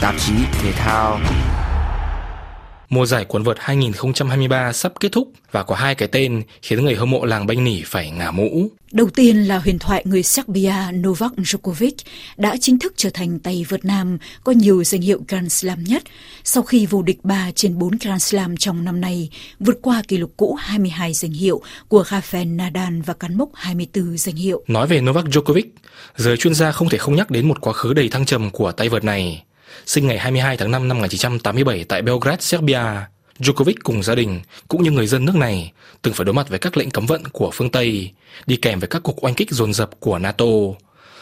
tạp chí thể thao. Mùa giải quần vợt 2023 sắp kết thúc và có hai cái tên khiến người hâm mộ làng banh nỉ phải ngả mũ. Đầu tiên là huyền thoại người Serbia Novak Djokovic đã chính thức trở thành tay vợt nam có nhiều danh hiệu Grand Slam nhất sau khi vô địch 3 trên 4 Grand Slam trong năm nay, vượt qua kỷ lục cũ 22 danh hiệu của Rafael Nadal và cán mốc 24 danh hiệu. Nói về Novak Djokovic, giới chuyên gia không thể không nhắc đến một quá khứ đầy thăng trầm của tay vợt này. Sinh ngày 22 tháng 5 năm 1987 tại Belgrade, Serbia, Djokovic cùng gia đình cũng như người dân nước này từng phải đối mặt với các lệnh cấm vận của phương Tây, đi kèm với các cuộc oanh kích dồn dập của NATO.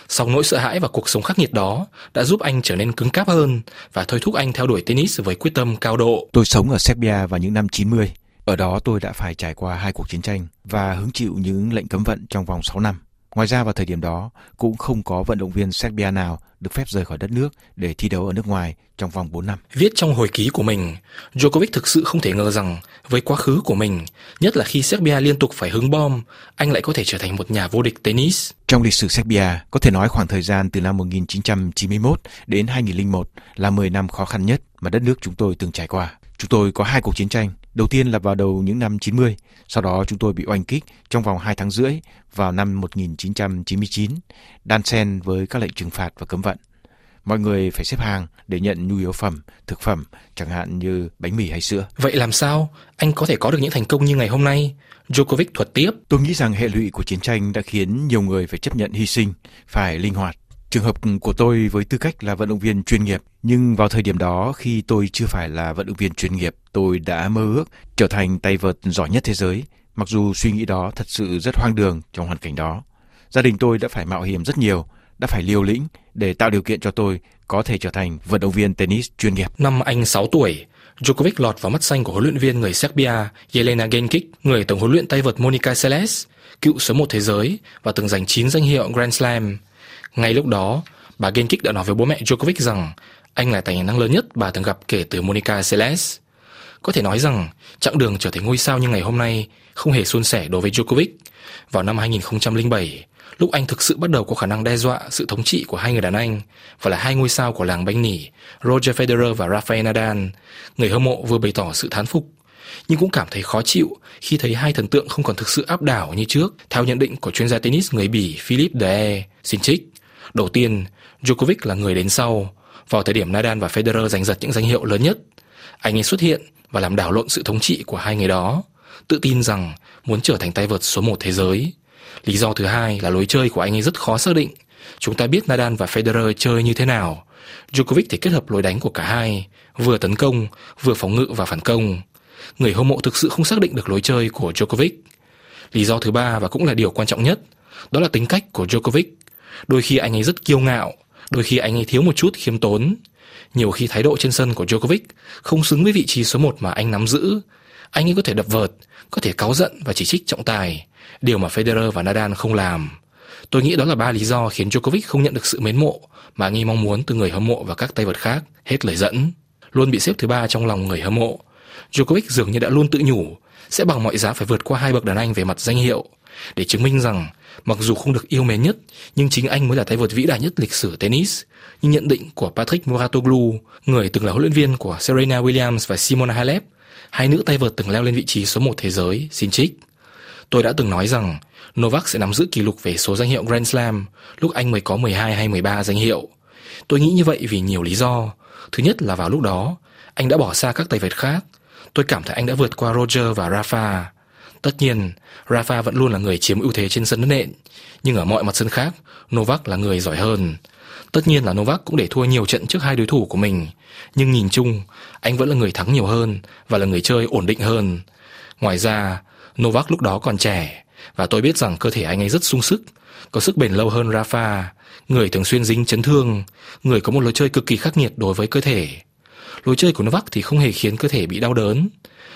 Song nỗi sợ hãi và cuộc sống khắc nghiệt đó đã giúp anh trở nên cứng cáp hơn và thôi thúc anh theo đuổi tennis với quyết tâm cao độ. Tôi sống ở Serbia vào những năm 90. Ở đó tôi đã phải trải qua hai cuộc chiến tranh và hứng chịu những lệnh cấm vận trong vòng 6 năm. Ngoài ra vào thời điểm đó cũng không có vận động viên Serbia nào được phép rời khỏi đất nước để thi đấu ở nước ngoài trong vòng 4 năm. Viết trong hồi ký của mình, Djokovic thực sự không thể ngờ rằng với quá khứ của mình, nhất là khi Serbia liên tục phải hứng bom, anh lại có thể trở thành một nhà vô địch tennis. Trong lịch sử Serbia, có thể nói khoảng thời gian từ năm 1991 đến 2001 là 10 năm khó khăn nhất mà đất nước chúng tôi từng trải qua. Chúng tôi có hai cuộc chiến tranh, đầu tiên là vào đầu những năm 90, sau đó chúng tôi bị oanh kích trong vòng 2 tháng rưỡi vào năm 1999, đan xen với các lệnh trừng phạt và cấm vận. Mọi người phải xếp hàng để nhận nhu yếu phẩm, thực phẩm, chẳng hạn như bánh mì hay sữa. Vậy làm sao anh có thể có được những thành công như ngày hôm nay? Djokovic thuật tiếp. Tôi nghĩ rằng hệ lụy của chiến tranh đã khiến nhiều người phải chấp nhận hy sinh, phải linh hoạt Trường hợp của tôi với tư cách là vận động viên chuyên nghiệp, nhưng vào thời điểm đó khi tôi chưa phải là vận động viên chuyên nghiệp, tôi đã mơ ước trở thành tay vợt giỏi nhất thế giới, mặc dù suy nghĩ đó thật sự rất hoang đường trong hoàn cảnh đó. Gia đình tôi đã phải mạo hiểm rất nhiều, đã phải liều lĩnh để tạo điều kiện cho tôi có thể trở thành vận động viên tennis chuyên nghiệp. Năm anh 6 tuổi, Djokovic lọt vào mắt xanh của huấn luyện viên người Serbia Jelena Genkic, người tổng huấn luyện tay vợt Monica Seles, cựu số một thế giới và từng giành 9 danh hiệu Grand Slam. Ngay lúc đó, bà Genkic đã nói với bố mẹ Djokovic rằng anh là tài năng lớn nhất bà từng gặp kể từ Monica Seles. Có thể nói rằng chặng đường trở thành ngôi sao như ngày hôm nay không hề suôn sẻ đối với Djokovic. Vào năm 2007, lúc anh thực sự bắt đầu có khả năng đe dọa sự thống trị của hai người đàn anh và là hai ngôi sao của làng bánh nỉ Roger Federer và Rafael Nadal, người hâm mộ vừa bày tỏ sự thán phục nhưng cũng cảm thấy khó chịu khi thấy hai thần tượng không còn thực sự áp đảo như trước, theo nhận định của chuyên gia tennis người Bỉ Philip De xin trích. Đầu tiên, Djokovic là người đến sau, vào thời điểm Nadal và Federer giành giật những danh hiệu lớn nhất. Anh ấy xuất hiện và làm đảo lộn sự thống trị của hai người đó, tự tin rằng muốn trở thành tay vợt số một thế giới. Lý do thứ hai là lối chơi của anh ấy rất khó xác định. Chúng ta biết Nadal và Federer chơi như thế nào. Djokovic thì kết hợp lối đánh của cả hai, vừa tấn công, vừa phòng ngự và phản công. Người hâm mộ thực sự không xác định được lối chơi của Djokovic. Lý do thứ ba và cũng là điều quan trọng nhất, đó là tính cách của Djokovic. Đôi khi anh ấy rất kiêu ngạo, đôi khi anh ấy thiếu một chút khiêm tốn. Nhiều khi thái độ trên sân của Djokovic không xứng với vị trí số 1 mà anh nắm giữ. Anh ấy có thể đập vợt, có thể cáu giận và chỉ trích trọng tài, điều mà Federer và Nadal không làm. Tôi nghĩ đó là ba lý do khiến Djokovic không nhận được sự mến mộ mà anh ấy mong muốn từ người hâm mộ và các tay vợt khác, hết lời dẫn. Luôn bị xếp thứ ba trong lòng người hâm mộ. Djokovic dường như đã luôn tự nhủ sẽ bằng mọi giá phải vượt qua hai bậc đàn anh về mặt danh hiệu để chứng minh rằng mặc dù không được yêu mến nhất nhưng chính anh mới là tay vợt vĩ đại nhất lịch sử tennis như nhận định của Patrick Mouratoglou, người từng là huấn luyện viên của Serena Williams và Simona Halep, hai nữ tay vợt từng leo lên vị trí số 1 thế giới, xin trích. Tôi đã từng nói rằng Novak sẽ nắm giữ kỷ lục về số danh hiệu Grand Slam lúc anh mới có 12 hay 13 danh hiệu. Tôi nghĩ như vậy vì nhiều lý do. Thứ nhất là vào lúc đó, anh đã bỏ xa các tay vợt khác. Tôi cảm thấy anh đã vượt qua Roger và Rafa. Tất nhiên, Rafa vẫn luôn là người chiếm ưu thế trên sân đất nện, nhưng ở mọi mặt sân khác, Novak là người giỏi hơn. Tất nhiên là Novak cũng để thua nhiều trận trước hai đối thủ của mình, nhưng nhìn chung, anh vẫn là người thắng nhiều hơn và là người chơi ổn định hơn. Ngoài ra, Novak lúc đó còn trẻ, và tôi biết rằng cơ thể anh ấy rất sung sức, có sức bền lâu hơn Rafa, người thường xuyên dính chấn thương, người có một lối chơi cực kỳ khắc nghiệt đối với cơ thể. Lối chơi của Novak thì không hề khiến cơ thể bị đau đớn.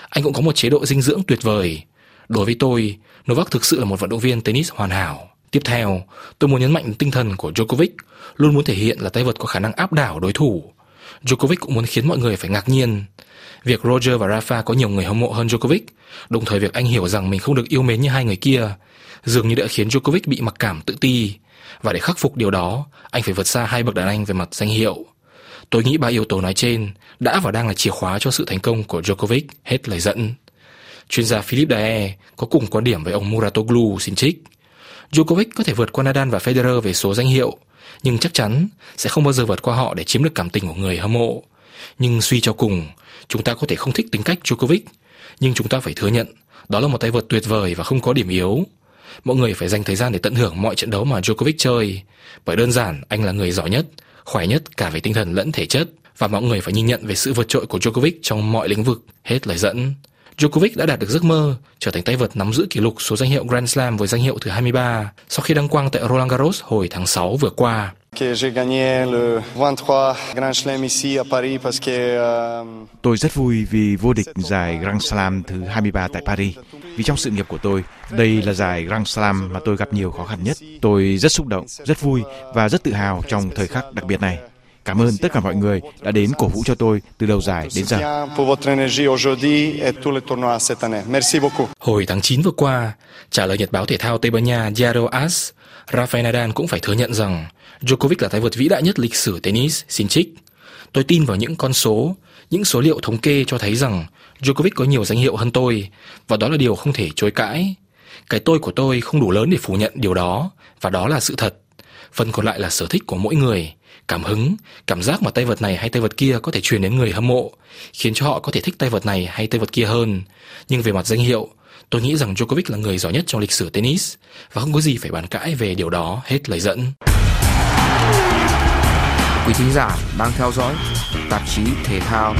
Anh cũng có một chế độ dinh dưỡng tuyệt vời. Đối với tôi, Novak thực sự là một vận động viên tennis hoàn hảo. Tiếp theo, tôi muốn nhấn mạnh tinh thần của Djokovic, luôn muốn thể hiện là tay vợt có khả năng áp đảo đối thủ. Djokovic cũng muốn khiến mọi người phải ngạc nhiên. Việc Roger và Rafa có nhiều người hâm mộ hơn Djokovic, đồng thời việc anh hiểu rằng mình không được yêu mến như hai người kia, dường như đã khiến Djokovic bị mặc cảm tự ti. Và để khắc phục điều đó, anh phải vượt xa hai bậc đàn anh về mặt danh hiệu. Tôi nghĩ ba yếu tố nói trên đã và đang là chìa khóa cho sự thành công của Djokovic, hết lời dẫn. Chuyên gia Philip Dae có cùng quan điểm với ông Muratoglu xin trích. Djokovic có thể vượt qua Nadal và Federer về số danh hiệu, nhưng chắc chắn sẽ không bao giờ vượt qua họ để chiếm được cảm tình của người hâm mộ. Nhưng suy cho cùng, chúng ta có thể không thích tính cách Djokovic, nhưng chúng ta phải thừa nhận đó là một tay vợt tuyệt vời và không có điểm yếu. Mọi người phải dành thời gian để tận hưởng mọi trận đấu mà Djokovic chơi, bởi đơn giản anh là người giỏi nhất, khỏe nhất cả về tinh thần lẫn thể chất và mọi người phải nhìn nhận về sự vượt trội của Djokovic trong mọi lĩnh vực, hết lời dẫn. Djokovic đã đạt được giấc mơ trở thành tay vợt nắm giữ kỷ lục số danh hiệu Grand Slam với danh hiệu thứ 23 sau khi đăng quang tại Roland Garros hồi tháng 6 vừa qua. Tôi rất vui vì vô địch giải Grand Slam thứ 23 tại Paris. Vì trong sự nghiệp của tôi, đây là giải Grand Slam mà tôi gặp nhiều khó khăn nhất. Tôi rất xúc động, rất vui và rất tự hào trong thời khắc đặc biệt này. Cảm ơn tất cả mọi người đã đến cổ vũ cho tôi từ đầu giải đến giờ. Hồi tháng 9 vừa qua, trả lời nhật báo thể thao Tây Ban Nha Diario AS, Rafael Nadal cũng phải thừa nhận rằng Djokovic là tay vợt vĩ đại nhất lịch sử tennis, xin trích. Tôi tin vào những con số, những số liệu thống kê cho thấy rằng Djokovic có nhiều danh hiệu hơn tôi, và đó là điều không thể chối cãi. Cái tôi của tôi không đủ lớn để phủ nhận điều đó, và đó là sự thật. Phần còn lại là sở thích của mỗi người, cảm hứng, cảm giác mà tay vợt này hay tay vợt kia có thể truyền đến người hâm mộ, khiến cho họ có thể thích tay vợt này hay tay vợt kia hơn. Nhưng về mặt danh hiệu, tôi nghĩ rằng Djokovic là người giỏi nhất trong lịch sử tennis và không có gì phải bàn cãi về điều đó hết lời dẫn. Quý thính giả đang theo dõi tạp chí thể thao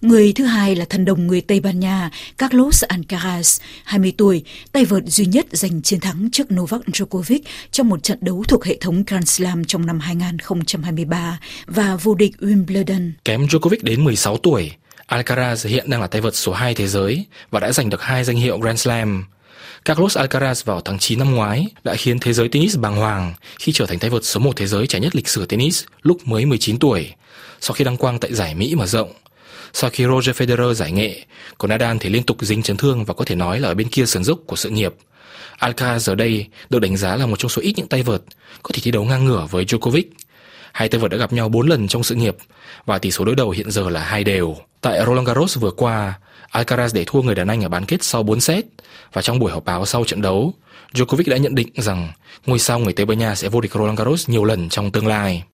Người thứ hai là thần đồng người Tây Ban Nha Carlos Alcaraz, 20 tuổi, tay vợt duy nhất giành chiến thắng trước Novak Djokovic trong một trận đấu thuộc hệ thống Grand Slam trong năm 2023 và vô địch Wimbledon. Kém Djokovic đến 16 tuổi, Alcaraz hiện đang là tay vợt số 2 thế giới và đã giành được hai danh hiệu Grand Slam. Carlos Alcaraz vào tháng 9 năm ngoái đã khiến thế giới tennis bàng hoàng khi trở thành tay vợt số 1 thế giới trẻ nhất lịch sử tennis lúc mới 19 tuổi, sau khi đăng quang tại giải Mỹ mở rộng. Sau khi Roger Federer giải nghệ, còn Nadal thì liên tục dính chấn thương và có thể nói là ở bên kia sườn dốc của sự nghiệp. Alcaraz giờ đây được đánh giá là một trong số ít những tay vợt có thể thi đấu ngang ngửa với Djokovic. Hai tay vợt đã gặp nhau 4 lần trong sự nghiệp và tỷ số đối đầu hiện giờ là hai đều. Tại Roland Garros vừa qua, Alcaraz để thua người đàn anh ở bán kết sau 4 set và trong buổi họp báo sau trận đấu, Djokovic đã nhận định rằng ngôi sao người Tây Ban Nha sẽ vô địch Roland Garros nhiều lần trong tương lai.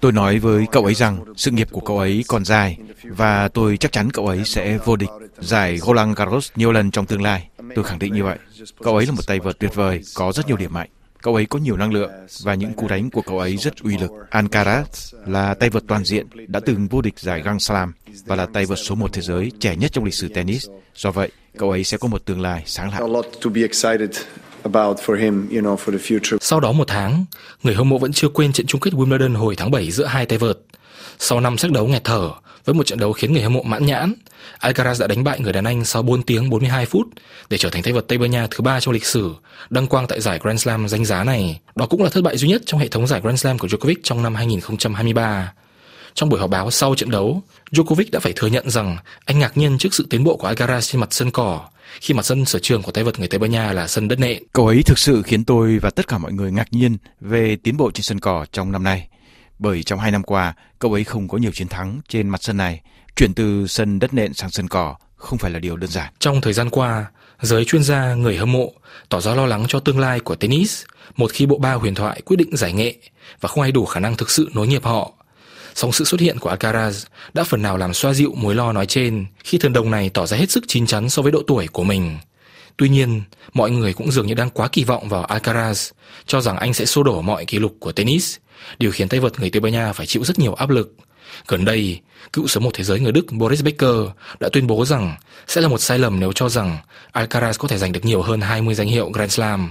Tôi nói với cậu ấy rằng sự nghiệp của cậu ấy còn dài và tôi chắc chắn cậu ấy sẽ vô địch giải Roland Garros nhiều lần trong tương lai. Tôi khẳng định như vậy. Cậu ấy là một tay vợt tuyệt vời, có rất nhiều điểm mạnh. Cậu ấy có nhiều năng lượng và những cú đánh của cậu ấy rất uy lực. Alcaraz là tay vợt toàn diện, đã từng vô địch giải Grand Slam và là tay vợt số một thế giới trẻ nhất trong lịch sử tennis. Do vậy, cậu ấy sẽ có một tương lai sáng lạng. Sau đó một tháng, người hâm mộ vẫn chưa quên trận chung kết Wimbledon hồi tháng 7 giữa hai tay vợt. Sau năm sắc đấu nghẹt thở, với một trận đấu khiến người hâm mộ mãn nhãn, Alcaraz đã đánh bại người đàn anh sau 4 tiếng 42 phút để trở thành tay vợt Tây Ban Nha thứ ba trong lịch sử, đăng quang tại giải Grand Slam danh giá này. Đó cũng là thất bại duy nhất trong hệ thống giải Grand Slam của Djokovic trong năm 2023. Trong buổi họp báo sau trận đấu, Djokovic đã phải thừa nhận rằng anh ngạc nhiên trước sự tiến bộ của Alcaraz trên mặt sân cỏ, khi mặt sân sở trường của tay vợt người Tây Ban Nha là sân đất nện. Cậu ấy thực sự khiến tôi và tất cả mọi người ngạc nhiên về tiến bộ trên sân cỏ trong năm nay. Bởi trong hai năm qua, cậu ấy không có nhiều chiến thắng trên mặt sân này. Chuyển từ sân đất nện sang sân cỏ không phải là điều đơn giản. Trong thời gian qua, giới chuyên gia, người hâm mộ tỏ ra lo lắng cho tương lai của tennis một khi bộ ba huyền thoại quyết định giải nghệ và không ai đủ khả năng thực sự nối nghiệp họ. Song sự xuất hiện của Alcaraz đã phần nào làm xoa dịu mối lo nói trên khi thần đồng này tỏ ra hết sức chín chắn so với độ tuổi của mình. Tuy nhiên, mọi người cũng dường như đang quá kỳ vọng vào Alcaraz, cho rằng anh sẽ xô đổ mọi kỷ lục của tennis, điều khiến tay vợt người Tây Ban Nha phải chịu rất nhiều áp lực. Gần đây, cựu số một thế giới người Đức Boris Becker đã tuyên bố rằng sẽ là một sai lầm nếu cho rằng Alcaraz có thể giành được nhiều hơn 20 danh hiệu Grand Slam.